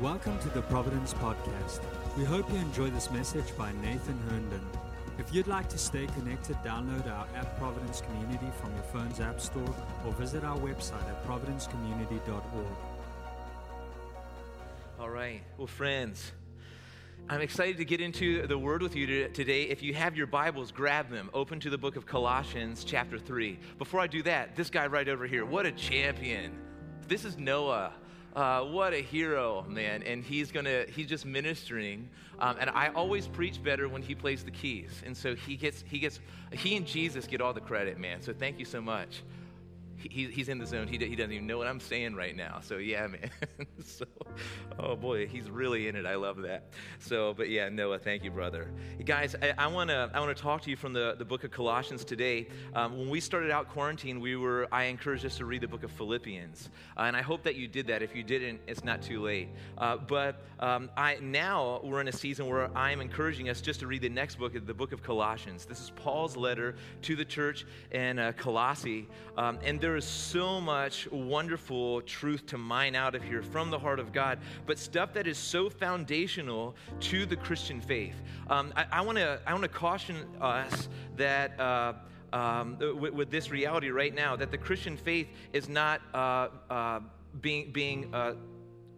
Welcome to the Providence Podcast. We hope you enjoy this message by Nathan Herndon. If you'd like to stay connected, download our app Providence Community from your phone's app store or visit our website at providencecommunity.org. All right. Well, friends, I'm excited to get into the word with you today. If you have your Bibles, grab them. Open to the book of Colossians, chapter 3. Before I do that, this guy right over here, what a champion. This is Noah. Uh, what a hero, man. And he's gonna, he's just ministering. Um, and I always preach better when he plays the keys. And so he gets, he gets, he and Jesus get all the credit, man. So thank you so much he, he's in the zone. He, he doesn't even know what I'm saying right now. So, yeah, man. so, oh boy, he's really in it. I love that. So, but yeah, Noah, thank you, brother. Guys, I, want to I wanna talk to you from the, the book of Colossians today. Um, when we started out quarantine, we were, I encouraged us to read the book of Philippians. Uh, and I hope that you did that. If you didn't, it's not too late. Uh, but um, I, now we're in a season where I'm encouraging us just to read the next book, the book of Colossians. This is Paul's letter to the church in uh, Colossae. Um, and there there is so much wonderful truth to mine out of here from the heart of God, but stuff that is so foundational to the Christian faith. Um, I want to I want to caution us that. Uh, um, with, with, this reality right now, that the Christian faith is not uh, uh, being, being uh,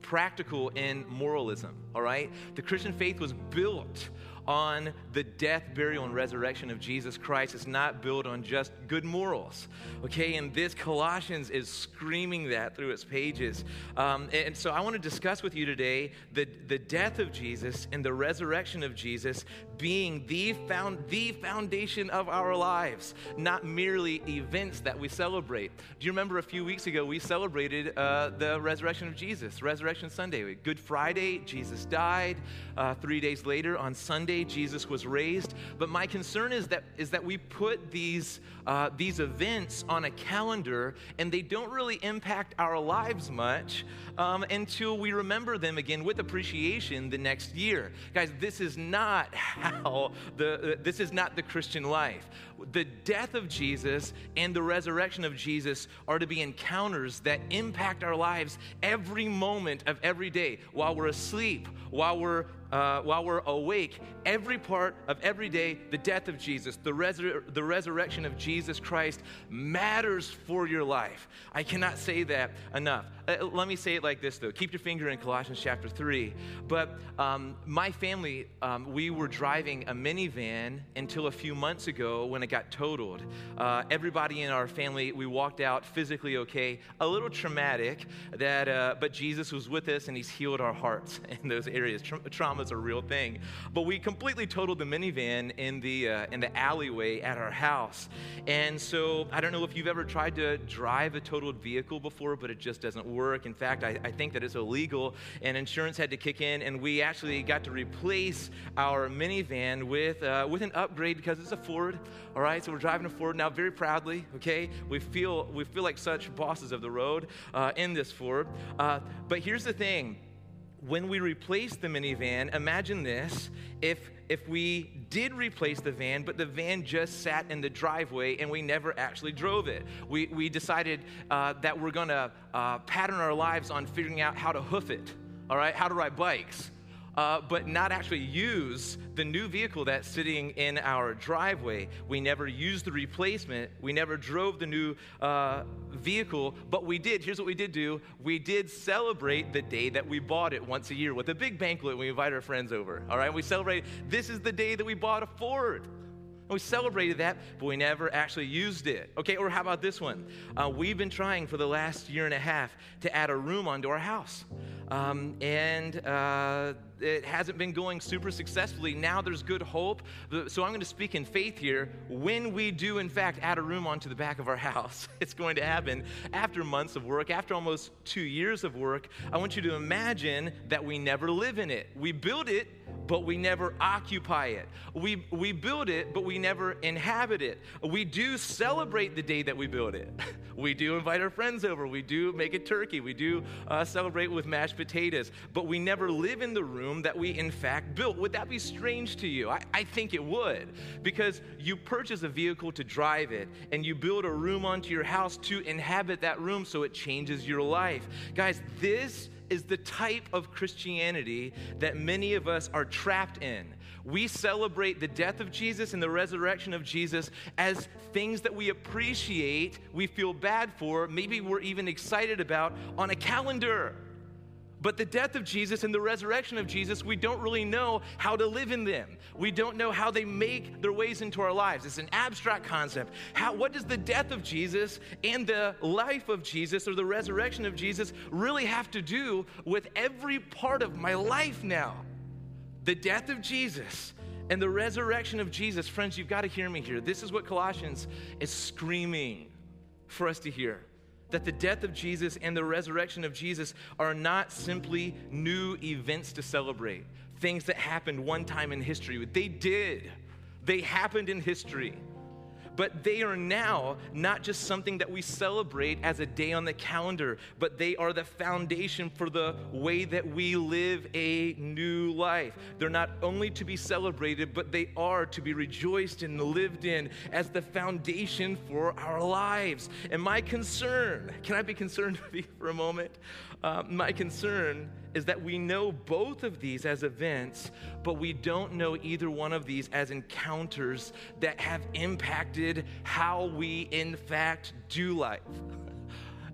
practical in moralism, all right? The Christian faith was built on the death, burial, and resurrection of Jesus Christ. It's not built on just good morals. Okay, and this Colossians is screaming that through its pages. Um, and so I want to discuss with you today the, the death of Jesus and the resurrection of Jesus being the, found, the foundation of our lives, not merely events that we celebrate. Do you remember a few weeks ago we celebrated uh, the resurrection of Jesus, Resurrection Sunday? Good Friday, Jesus died. Uh, three days later, on Sunday, day Jesus was raised. But my concern is that, is that we put these, uh, these events on a calendar and they don't really impact our lives much um, until we remember them again with appreciation the next year. Guys, this is not how the, uh, this is not the Christian life. The death of Jesus and the resurrection of Jesus are to be encounters that impact our lives every moment of every day while we're asleep, while we're uh, while we're awake, every part of every day, the death of Jesus, the, resur- the resurrection of Jesus Christ matters for your life. I cannot say that enough. Uh, let me say it like this, though. Keep your finger in Colossians chapter 3. But um, my family, um, we were driving a minivan until a few months ago when it got totaled. Uh, everybody in our family, we walked out physically okay, a little traumatic, that, uh, but Jesus was with us and he's healed our hearts in those areas. Tra- trauma is a real thing. But we completely totaled the minivan in the, uh, in the alleyway at our house. And so I don't know if you've ever tried to drive a totaled vehicle before, but it just doesn't work. In fact, I, I think that it's illegal, and insurance had to kick in, and we actually got to replace our minivan with, uh, with an upgrade because it's a Ford. All right, so we're driving Ford now very proudly, okay? We feel, we feel like such bosses of the road uh, in this Ford. Uh, but here's the thing when we replace the minivan, imagine this if, if we did replace the van, but the van just sat in the driveway and we never actually drove it. We, we decided uh, that we're gonna uh, pattern our lives on figuring out how to hoof it, all right, how to ride bikes uh, but not actually use the new vehicle that's sitting in our driveway. We never used the replacement. We never drove the new uh, vehicle, but we did. Here's what we did do we did celebrate the day that we bought it once a year with a big banquet. We invite our friends over. All right, we celebrate this is the day that we bought a Ford. We celebrated that, but we never actually used it. Okay, or how about this one? Uh, we've been trying for the last year and a half to add a room onto our house. Um, and uh, it hasn't been going super successfully. Now there's good hope. So I'm going to speak in faith here. When we do, in fact, add a room onto the back of our house, it's going to happen after months of work, after almost two years of work. I want you to imagine that we never live in it. We build it, but we never occupy it. We, we build it, but we never inhabit it. We do celebrate the day that we build it. We do invite our friends over. We do make a turkey. We do uh, celebrate with mashed potatoes, but we never live in the room room that we in fact built. Would that be strange to you? I, I think it would, because you purchase a vehicle to drive it and you build a room onto your house to inhabit that room so it changes your life. Guys, this is the type of Christianity that many of us are trapped in. We celebrate the death of Jesus and the resurrection of Jesus as things that we appreciate, we feel bad for, maybe we're even excited about on a calendar. But the death of Jesus and the resurrection of Jesus, we don't really know how to live in them. We don't know how they make their ways into our lives. It's an abstract concept. How, what does the death of Jesus and the life of Jesus or the resurrection of Jesus really have to do with every part of my life now? The death of Jesus and the resurrection of Jesus. Friends, you've got to hear me here. This is what Colossians is screaming for us to hear that the death of Jesus and the resurrection of Jesus are not simply new events to celebrate, things that happened one time in history. They did, they happened in history but they are now not just something that we celebrate as a day on the calendar, but they are the foundation for the way that we live a new life. They're not only to be celebrated, but they are to be rejoiced and lived in as the foundation for our lives. And my concern, can I be concerned with you for a moment? Uh, my concern is that we know both of these as events, but we don't know either one of these as encounters that have impacted how we, in fact, do life.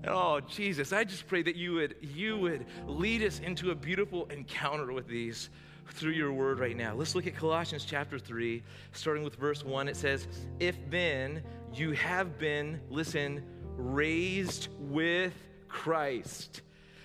Oh, Jesus, I just pray that you would, you would lead us into a beautiful encounter with these through your word right now. Let's look at Colossians chapter 3, starting with verse 1. It says, If then you have been, listen, raised with Christ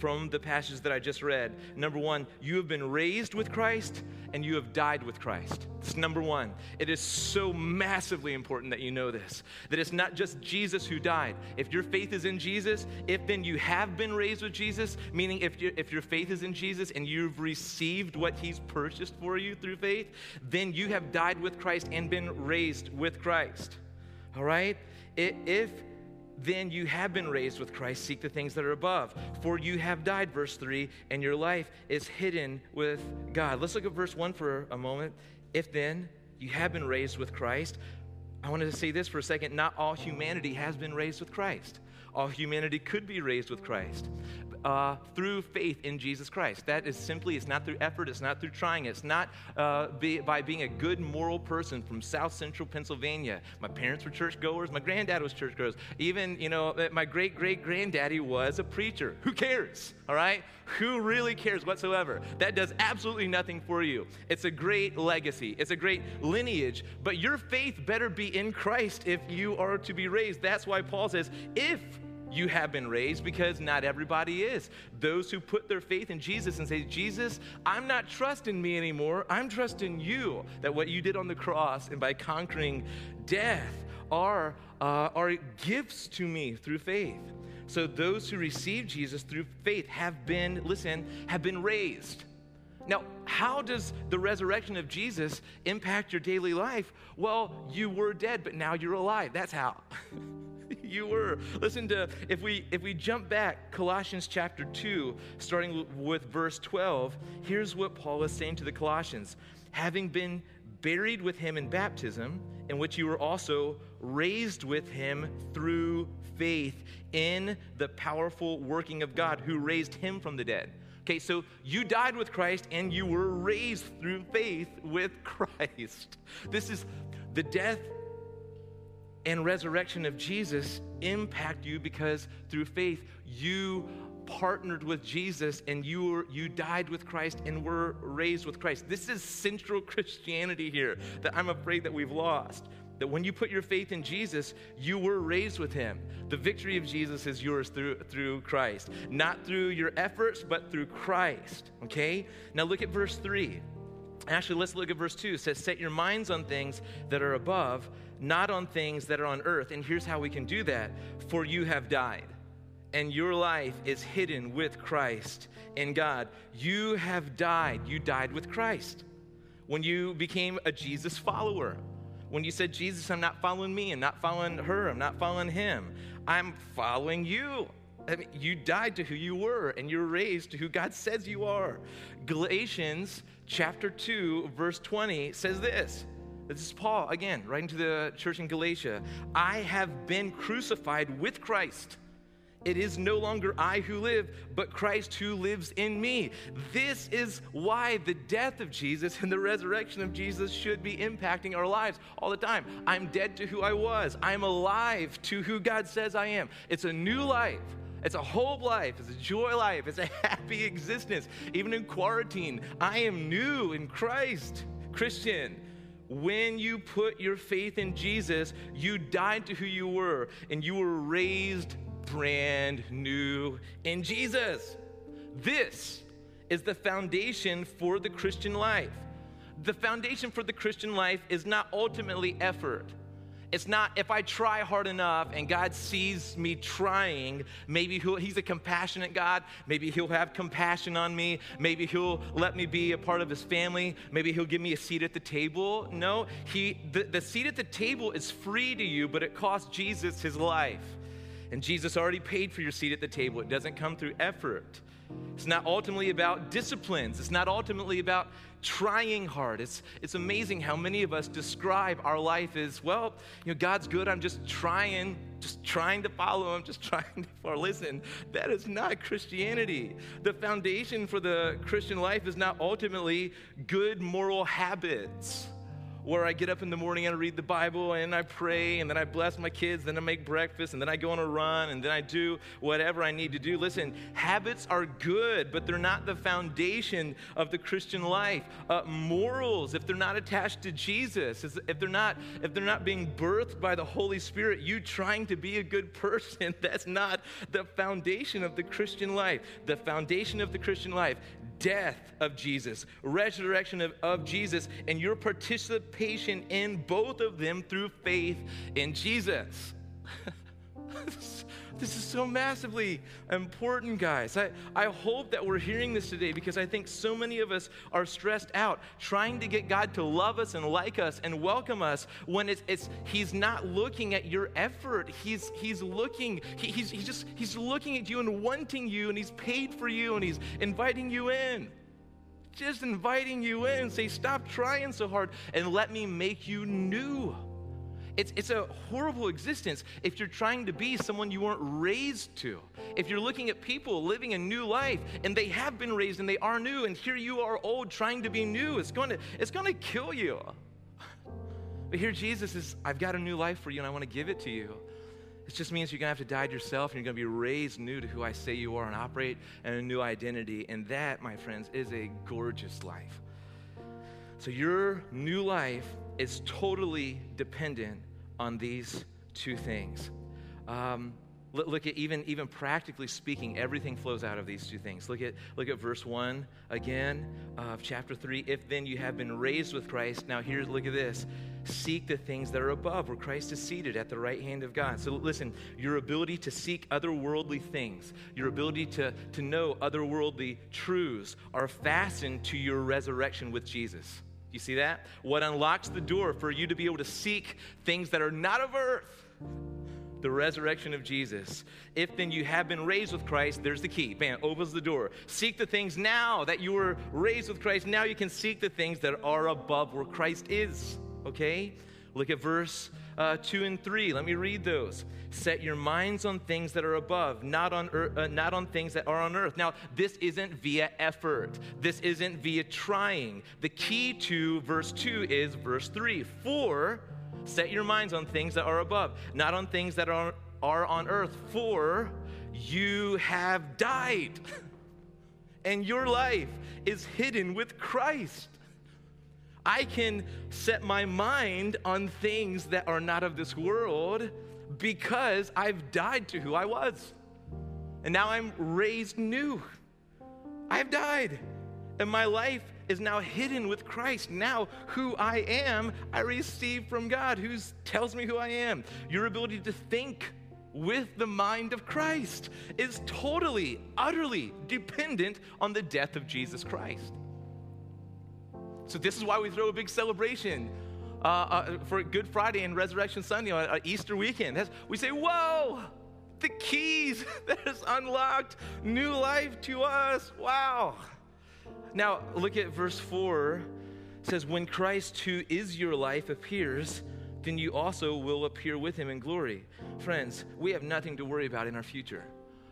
from the passage that I just read. Number one, you have been raised with Christ and you have died with Christ. It's number one. It is so massively important that you know this that it's not just Jesus who died. If your faith is in Jesus, if then you have been raised with Jesus, meaning if, you, if your faith is in Jesus and you've received what he's purchased for you through faith, then you have died with Christ and been raised with Christ. All right? If then you have been raised with Christ. Seek the things that are above. For you have died, verse 3, and your life is hidden with God. Let's look at verse 1 for a moment. If then you have been raised with Christ, I wanted to say this for a second. Not all humanity has been raised with Christ. All humanity could be raised with Christ uh, through faith in Jesus Christ. That is simply, it's not through effort, it's not through trying, it's not uh, be, by being a good moral person from South Central Pennsylvania. My parents were churchgoers, my granddad was churchgoers. Even, you know, my great great granddaddy was a preacher. Who cares? All right? Who really cares whatsoever? That does absolutely nothing for you. It's a great legacy, it's a great lineage, but your faith better be in Christ if you are to be raised. That's why Paul says, if you have been raised because not everybody is. Those who put their faith in Jesus and say, Jesus, I'm not trusting me anymore. I'm trusting you. That what you did on the cross and by conquering death are, uh, are gifts to me through faith. So those who receive Jesus through faith have been, listen, have been raised. Now, how does the resurrection of Jesus impact your daily life? Well, you were dead, but now you're alive. That's how. you were. Listen to if we if we jump back Colossians chapter 2 starting with verse 12, here's what Paul is saying to the Colossians. Having been buried with him in baptism, in which you were also raised with him through faith in the powerful working of God who raised him from the dead. Okay, so you died with Christ and you were raised through faith with Christ. This is the death and resurrection of Jesus impact you because through faith you partnered with Jesus and you were, you died with Christ and were raised with Christ. This is central Christianity here that I'm afraid that we've lost. That when you put your faith in Jesus, you were raised with him. The victory of Jesus is yours through, through Christ. Not through your efforts, but through Christ. Okay? Now look at verse 3. Actually, let's look at verse 2. It says, Set your minds on things that are above, not on things that are on earth. And here's how we can do that for you have died. and your life is hidden with Christ in God. You have died. You died with Christ when you became a Jesus follower. When you said, Jesus, I'm not following me, I'm not following her, I'm not following him, I'm following you. I mean, you died to who you were and you're raised to who God says you are. Galatians chapter 2, verse 20 says this. This is Paul, again, writing to the church in Galatia. I have been crucified with Christ. It is no longer I who live, but Christ who lives in me. This is why the death of Jesus and the resurrection of Jesus should be impacting our lives all the time. I'm dead to who I was, I'm alive to who God says I am. It's a new life. It's a hope life. It's a joy life. It's a happy existence. Even in quarantine, I am new in Christ. Christian, when you put your faith in Jesus, you died to who you were and you were raised brand new in Jesus. This is the foundation for the Christian life. The foundation for the Christian life is not ultimately effort. It's not if I try hard enough and God sees me trying, maybe He's a compassionate God. Maybe He'll have compassion on me. Maybe He'll let me be a part of His family. Maybe He'll give me a seat at the table. No, he, the, the seat at the table is free to you, but it costs Jesus His life. And Jesus already paid for your seat at the table. It doesn't come through effort. It's not ultimately about disciplines. It's not ultimately about trying hard. It's, it's amazing how many of us describe our life as, well, you know, God's good. I'm just trying, just trying to follow Him, just trying to follow. Listen, that is not Christianity. The foundation for the Christian life is not ultimately good moral habits where I get up in the morning and I read the Bible and I pray and then I bless my kids, then I make breakfast and then I go on a run and then I do whatever I need to do. Listen, habits are good, but they're not the foundation of the Christian life. Uh, morals, if they're not attached to Jesus, if they're not if they're not being birthed by the Holy Spirit, you trying to be a good person, that's not the foundation of the Christian life. The foundation of the Christian life death of Jesus, resurrection of, of Jesus, and your participation in both of them through faith in Jesus. this is so massively important, guys. I, I hope that we're hearing this today because I think so many of us are stressed out trying to get God to love us and like us and welcome us when it's, it's He's not looking at your effort. He's, he's looking, he, he's, he's just, He's looking at you and wanting you and He's paid for you and He's inviting you in just inviting you in say, Stop trying so hard and let me make you new. It's, it's a horrible existence if you're trying to be someone you weren't raised to. If you're looking at people living a new life and they have been raised and they are new, and here you are old trying to be new, it's going to, it's going to kill you. But here Jesus is, I've got a new life for you and I want to give it to you. It just means you're going to have to die to yourself and you're going to be raised new to who I say you are and operate in a new identity. And that, my friends, is a gorgeous life. So your new life is totally dependent on these two things. Um, look at even even practically speaking everything flows out of these two things. Look at look at verse 1 again of chapter 3 if then you have been raised with christ now here's look at this. Seek the things that are above where christ is seated at the right hand of god. So listen your ability to seek otherworldly things your ability to to know otherworldly truths are fastened to your resurrection with jesus you see that? What unlocks the door for you to be able to seek things that are not of earth? The resurrection of Jesus. If then you have been raised with Christ, there's the key. Bam, opens the door. Seek the things now that you were raised with Christ. Now you can seek the things that are above where Christ is. Okay? Look at verse uh, 2 and 3. Let me read those. Set your minds on things that are above, not on, earth, uh, not on things that are on earth. Now, this isn't via effort, this isn't via trying. The key to verse 2 is verse 3. For set your minds on things that are above, not on things that are, are on earth. For you have died, and your life is hidden with Christ. I can set my mind on things that are not of this world because I've died to who I was. And now I'm raised new. I've died. And my life is now hidden with Christ. Now, who I am, I receive from God, who tells me who I am. Your ability to think with the mind of Christ, is totally, utterly dependent on the death of Jesus Christ. So, this is why we throw a big celebration uh, uh, for Good Friday and Resurrection Sunday on uh, Easter weekend. That's, we say, Whoa, the keys that has unlocked new life to us. Wow. Now, look at verse 4. It says, When Christ, who is your life, appears, then you also will appear with him in glory. Friends, we have nothing to worry about in our future.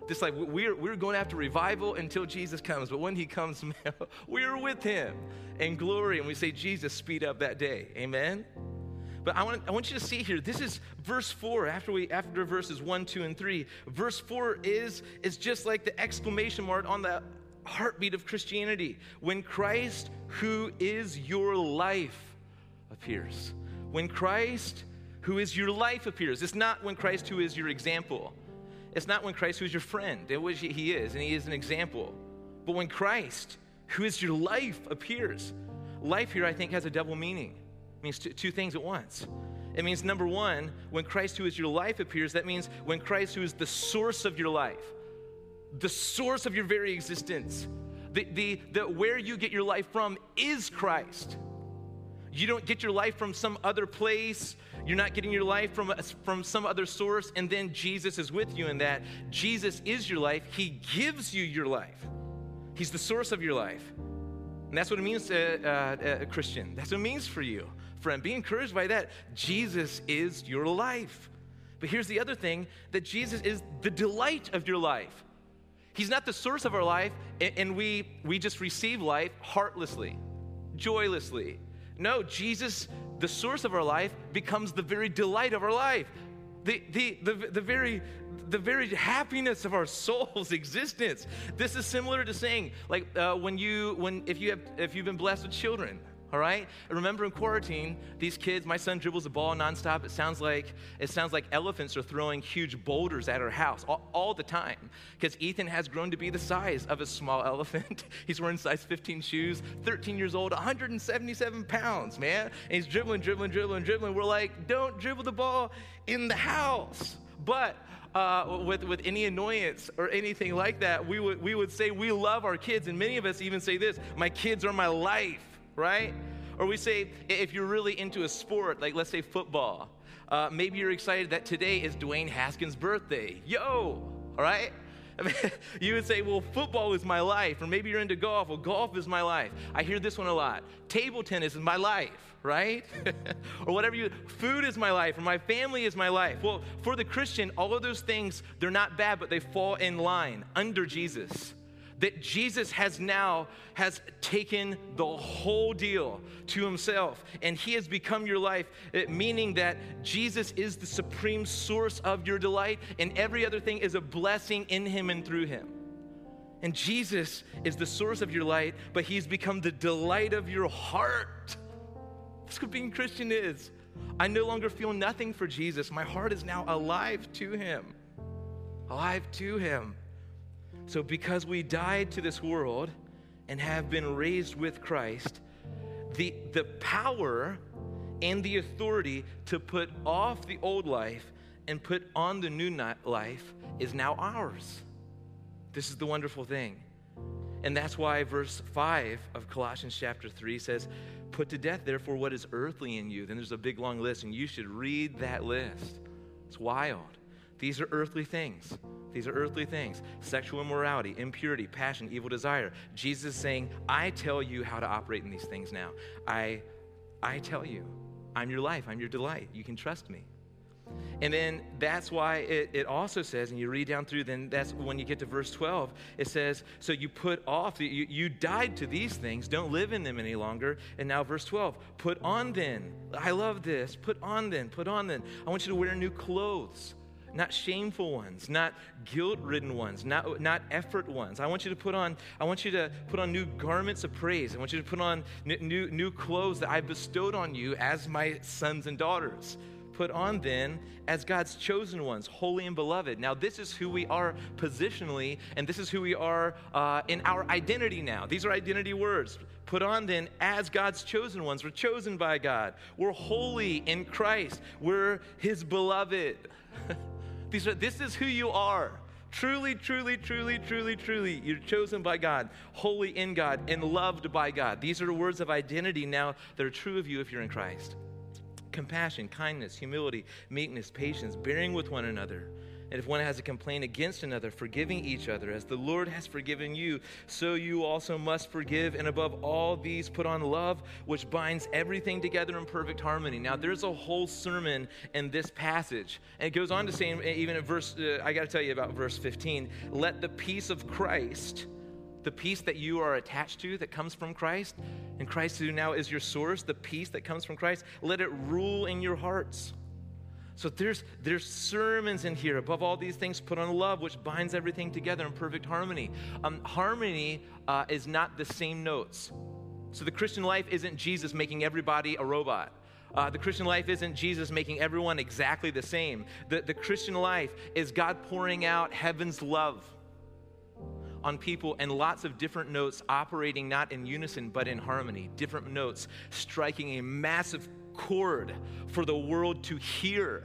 Just like we're, we're going after revival until Jesus comes, but when he comes, we're with him in glory. And we say, Jesus, speed up that day. Amen? But I want, I want you to see here, this is verse 4 after, we, after verses 1, 2, and 3. Verse 4 is, is just like the exclamation mark on the heartbeat of Christianity. When Christ, who is your life, appears. When Christ, who is your life, appears. It's not when Christ, who is your example. It's not when Christ, who is your friend, which he is, and he is an example. But when Christ, who is your life, appears. Life here, I think, has a double meaning. It means two, two things at once. It means, number one, when Christ, who is your life, appears, that means when Christ, who is the source of your life, the source of your very existence, the, the, the, where you get your life from is Christ. You don't get your life from some other place. You're not getting your life from, from some other source, and then Jesus is with you in that. Jesus is your life. He gives you your life, He's the source of your life. And that's what it means, uh, uh, uh, Christian. That's what it means for you, friend. Be encouraged by that. Jesus is your life. But here's the other thing that Jesus is the delight of your life. He's not the source of our life, and we, we just receive life heartlessly, joylessly. No, Jesus, the source of our life, becomes the very delight of our life. The, the, the, the, very, the very happiness of our soul's existence. This is similar to saying, like, uh, when you, when, if, you have, if you've been blessed with children, all right? Remember in quarantine, these kids, my son dribbles a ball nonstop. It sounds like it sounds like elephants are throwing huge boulders at our house all, all the time. Because Ethan has grown to be the size of a small elephant. he's wearing size 15 shoes, 13 years old, 177 pounds, man. And he's dribbling, dribbling, dribbling, dribbling. We're like, don't dribble the ball in the house. But uh, with, with any annoyance or anything like that, we would, we would say we love our kids. And many of us even say this my kids are my life right? Or we say, if you're really into a sport, like let's say football, uh, maybe you're excited that today is Dwayne Haskins' birthday. Yo, all right? I mean, you would say, well, football is my life. Or maybe you're into golf. Well, golf is my life. I hear this one a lot. Table tennis is my life, right? or whatever you, food is my life, or my family is my life. Well, for the Christian, all of those things, they're not bad, but they fall in line under Jesus that Jesus has now has taken the whole deal to himself and he has become your life eh, meaning that Jesus is the supreme source of your delight and every other thing is a blessing in him and through him. And Jesus is the source of your light, but he's become the delight of your heart. That's what being Christian is. I no longer feel nothing for Jesus. My heart is now alive to him. Alive to him. So, because we died to this world and have been raised with Christ, the, the power and the authority to put off the old life and put on the new life is now ours. This is the wonderful thing. And that's why verse 5 of Colossians chapter 3 says, Put to death, therefore, what is earthly in you. Then there's a big long list, and you should read that list. It's wild. These are earthly things. These are earthly things sexual immorality, impurity, passion, evil desire. Jesus is saying, I tell you how to operate in these things now. I, I tell you, I'm your life, I'm your delight. You can trust me. And then that's why it, it, also says, and you read down through, then that's when you get to verse 12, it says, So you put off, you, you died to these things, don't live in them any longer. And now, verse 12, put on then, I love this, put on then, put on then. I want you to wear new clothes not shameful ones, not guilt-ridden ones, not, not effort ones. I want you to put on, I want you to put on new garments of praise. I want you to put on new, new clothes that I bestowed on you as my sons and daughters. Put on then as God's chosen ones, holy and beloved. Now, this is who we are positionally, and this is who we are uh, in our identity now. These are identity words. Put on then as God's chosen ones. We're chosen by God. We're holy in Christ. We're His beloved. These are, this is who you are. Truly, truly, truly, truly, truly, you're chosen by God, holy in God, and loved by God. These are the words of identity now that are true of you if you're in Christ. Compassion, kindness, humility, meekness, patience, bearing with one another and if one has a complaint against another, forgiving each other, as the Lord has forgiven you, so you also must forgive. And above all these, put on love, which binds everything together in perfect harmony. Now, there's a whole sermon in this passage. And it goes on to say, even in verse, uh, I got to tell you about verse 15, let the peace of Christ the peace that you are attached to that comes from Christ, and Christ who now is your source, the peace that comes from Christ, let it rule in your hearts. So there's, there's sermons in here. Above all these things, put on love, which binds everything together in perfect harmony. Um, harmony uh, is not the same notes. So the Christian life isn't Jesus making everybody a robot. Uh, the Christian life isn't Jesus making everyone exactly the same. The, the Christian life is God pouring out heaven's love on people and lots of different notes operating not in unison but in harmony. Different notes striking a massive chord for the world to hear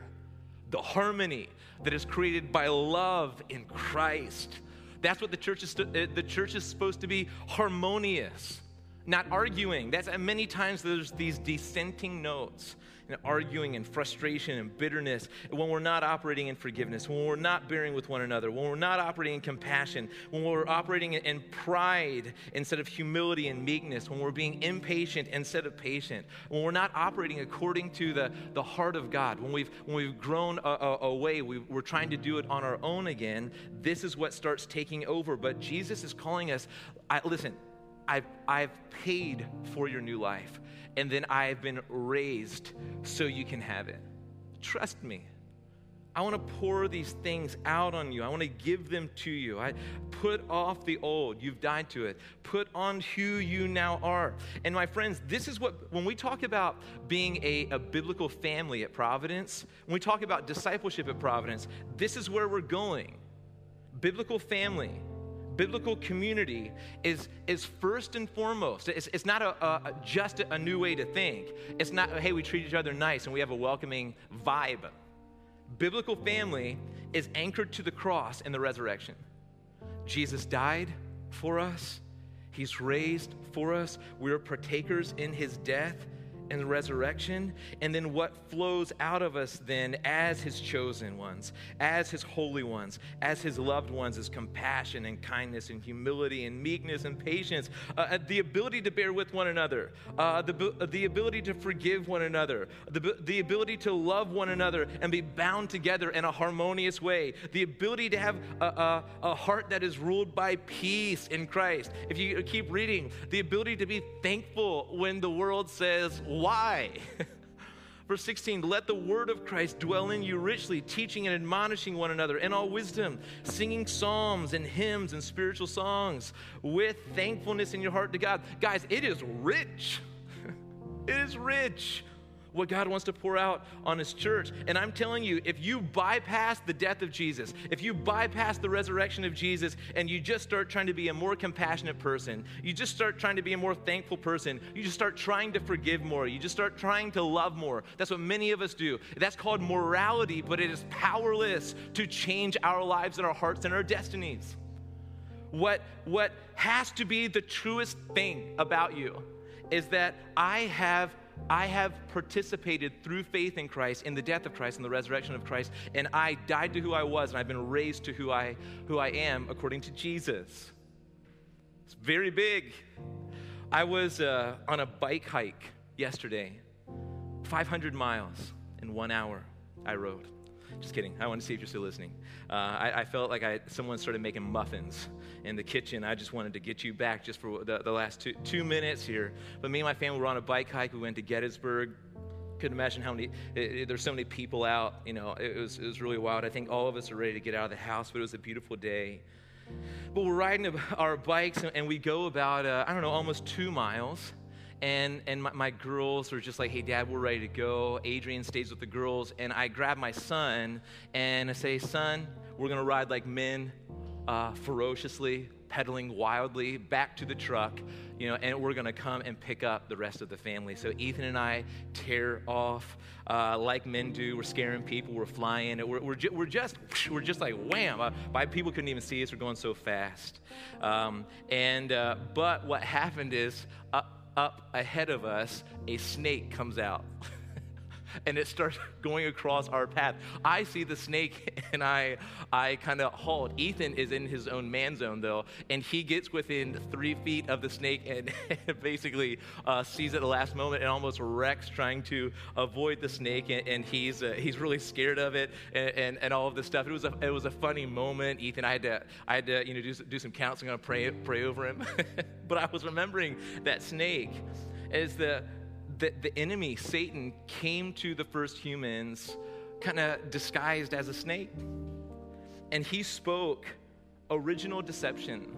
the harmony that is created by love in Christ. That's what the church is. Uh, the church is supposed to be harmonious, not arguing. That's many times there's these dissenting notes and arguing and frustration and bitterness, when we're not operating in forgiveness, when we're not bearing with one another, when we're not operating in compassion, when we're operating in pride instead of humility and meekness, when we're being impatient instead of patient, when we're not operating according to the, the heart of God, when we've, when we've grown away, we, we're trying to do it on our own again, this is what starts taking over. But Jesus is calling us, I, listen, I've, I've paid for your new life and then I have been raised so you can have it. Trust me. I want to pour these things out on you. I want to give them to you. I put off the old. You've died to it. Put on who you now are. And my friends, this is what, when we talk about being a, a biblical family at Providence, when we talk about discipleship at Providence, this is where we're going. Biblical family biblical community is, is first and foremost. It's, it's not a, a, just a new way to think. It's not, hey, we treat each other nice and we have a welcoming vibe. Biblical family is anchored to the cross and the resurrection. Jesus died for us, He's raised for us. We're partakers in His death and resurrection, and then what flows out of us then as his chosen ones, as his holy ones, as his loved ones is compassion and kindness and humility and meekness and patience, uh, uh the ability to bear with one another, uh, the, the ability to forgive one another, the, the ability to love one another and be bound together in a harmonious way, the ability to have a, a, a heart that is ruled by peace in Christ. If you keep reading, the ability to be thankful when the world says, why? Verse 16, let the word of Christ dwell in you richly, teaching and admonishing one another in all wisdom, singing psalms and hymns and spiritual songs with thankfulness in your heart to God. Guys, it is rich. it is rich what God wants to pour out on His church. And I'm telling you, if you bypass the death of Jesus, if you bypass the resurrection of Jesus, and you just start trying to be a more compassionate person, you just start trying to be a more thankful person, you just start trying to forgive more, you just start trying to love more. That's what many of us do. That's called morality, but it is powerless to change our lives and our hearts and our destinies. What, what has to be the truest thing about you is that I have I have participated through faith in Christ, in the death of Christ, in the resurrection of Christ, and I died to who I was, and I've been raised to who I, who I am according to Jesus. It's very big. I was uh, on a bike hike yesterday, 500 miles in one hour, I rode. Just kidding. I want to see if you're still listening. Uh, I, I, felt like I, someone started making muffins in the kitchen. I just wanted to get you back just for the, the last two, two minutes here. But me and my family were on a bike hike. We went to Gettysburg. Couldn't imagine how many, there's so many people out. You know, it was, it was really wild. I think all of us are ready to get out of the house, but it was a beautiful day. But we're riding our bikes and we go about, uh, I don't know, almost two miles and and my, my, girls were just like hey dad we're ready to go adrian stays with the girls and i grab my son and i say son we're going to ride like men uh, ferociously pedaling wildly back to the truck you know, and we're going to come and pick up the rest of the family. So Ethan and I tear off uh, like men do. We're scaring people. We're flying. We're, we're, ju- we're just we're just like wham. Uh, by people couldn't even see us. We're going so fast. Um, and uh, but what happened is up, ahead of us, a snake comes out. and it starts going across our path. I see the snake and I, I kind of halt. Ethan is in his own man zone though, and he gets within three feet of the snake and basically uh, sees it at the last moment and almost wrecks trying to avoid the snake. And, and he's, uh, he's really scared of it and, and, and, all of this stuff. It was, a, it was a funny moment. Ethan, I had to, I had to you know, do, do some counseling on pray, pray over him. but I was remembering that snake as the the, the enemy, Satan, came to the first humans kind of disguised as a snake. And he spoke original deception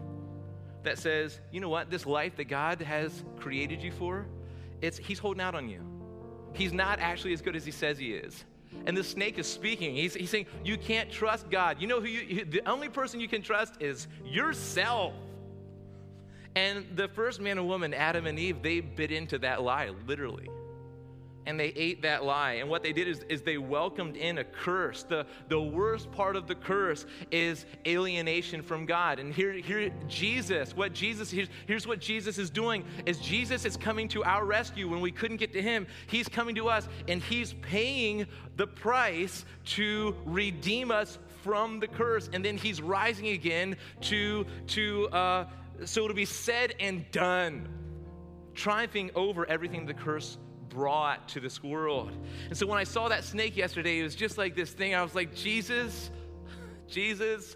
that says, you know what, this life that God has created you for, it's, he's holding out on you. He's not actually as good as he says he is. And the snake is speaking. He's, he's saying, You can't trust God. You know who you, the only person you can trust is yourself. And the first man and woman, Adam and Eve, they bit into that lie, literally. And they ate that lie. And what they did is, is they welcomed in a curse. The, the worst part of the curse is alienation from God. And here, here Jesus, what Jesus, here's, here's what Jesus is doing, is Jesus is coming to our rescue when we couldn't get to him. He's coming to us and he's paying the price to redeem us from the curse. And then he's rising again to, to, uh, so it'll be said and done, triumphing over everything the curse brought to this world. And so when I saw that snake yesterday, it was just like this thing. I was like, Jesus, Jesus,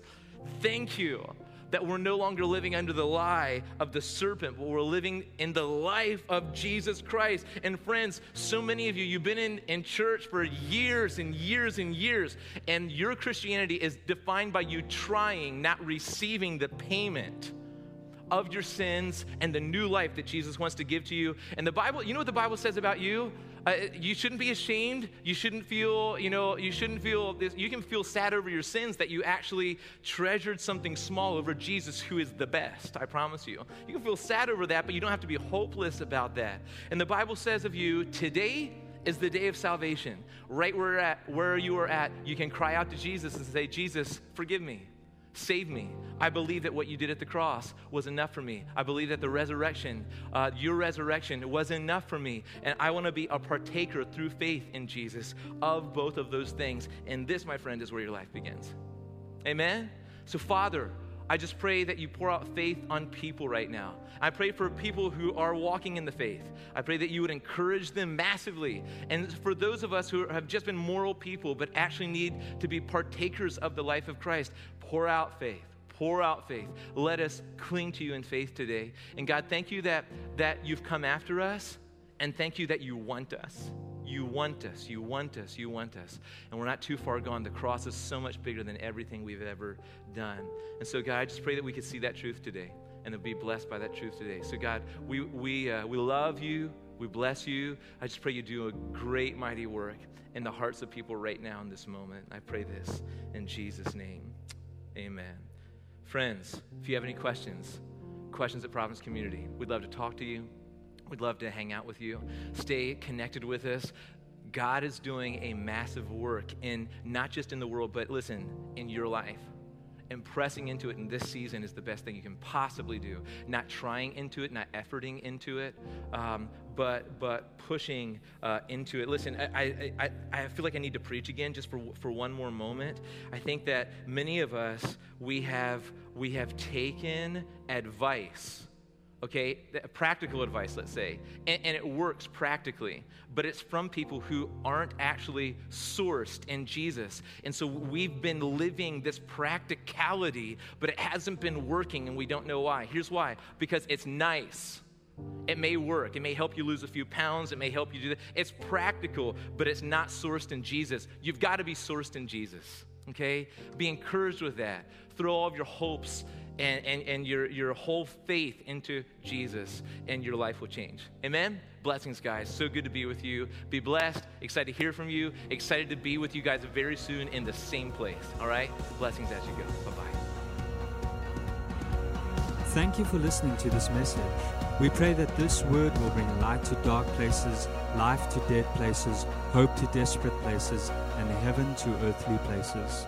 thank you that we're no longer living under the lie of the serpent, but we're living in the life of Jesus Christ. And friends, so many of you, you've been in, in church for years and years and years, and your Christianity is defined by you trying, not receiving the payment of your sins and the new life that Jesus wants to give to you. And the Bible, you know what the Bible says about you? Uh, you shouldn't be ashamed. You shouldn't feel, you know, you shouldn't feel this. You can feel sad over your sins that you actually treasured something small over Jesus, who is the best. I promise you. You can feel sad over that, but you don't have to be hopeless about that. And the Bible says of you, today is the day of salvation. Right where, at, where you are at, you can cry out to Jesus and say, Jesus, forgive me. Save me. I believe that what you did at the cross was enough for me. I believe that the resurrection, uh, your resurrection, was enough for me. And I want to be a partaker through faith in Jesus of both of those things. And this, my friend, is where your life begins. Amen? So, Father, I just pray that you pour out faith on people right now. I pray for people who are walking in the faith. I pray that you would encourage them massively. And for those of us who have just been moral people but actually need to be partakers of the life of Christ, pour out faith pour out faith let us cling to you in faith today and god thank you that that you've come after us and thank you that you want us you want us you want us you want us. And we're not too far gone. The cross is so much bigger than everything we've ever done. And so god i just pray that we could see that truth today and to be blessed by that truth today. So god we we uh, we love you. We bless you. I just pray you do a great mighty work in the hearts of people right now in this moment. I pray this in jesus name. Amen. Friends, if you have any questions, questions at Providence Community, we'd love to talk to you. We'd love to hang out with you. Stay connected with us. God is doing a massive work in not just in the world, but listen, in your life and pressing into it in this season is the best thing you can possibly do. Not trying into it, not efforting into it, um, but but pushing uh, into it. Listen, I, I, I feel like I need to preach again just for for one more moment. I think that many of us we have we have taken advice okay? Practical advice, let's say. And, and, it works practically, but it's from people who aren't actually sourced in Jesus. And so we've been living this practicality, but it hasn't been working, and we don't know why. Here's why because it's nice. It may work. It may help you lose a few pounds. It may help you do that. It's practical, but it's not sourced in Jesus. You've got to be sourced in Jesus, okay? Be encouraged with that. Throw all of your hopes and, and, and your, your whole faith into Jesus, and your life will change. Amen? Blessings, guys. So good to be with you. Be blessed. Excited to hear from you. Excited to be with you guys very soon in the same place. All right? Blessings as you go. Bye bye. Thank you for listening to this message. We pray that this word will bring light to dark places, life to dead places, hope to desperate places, and heaven to earthly places.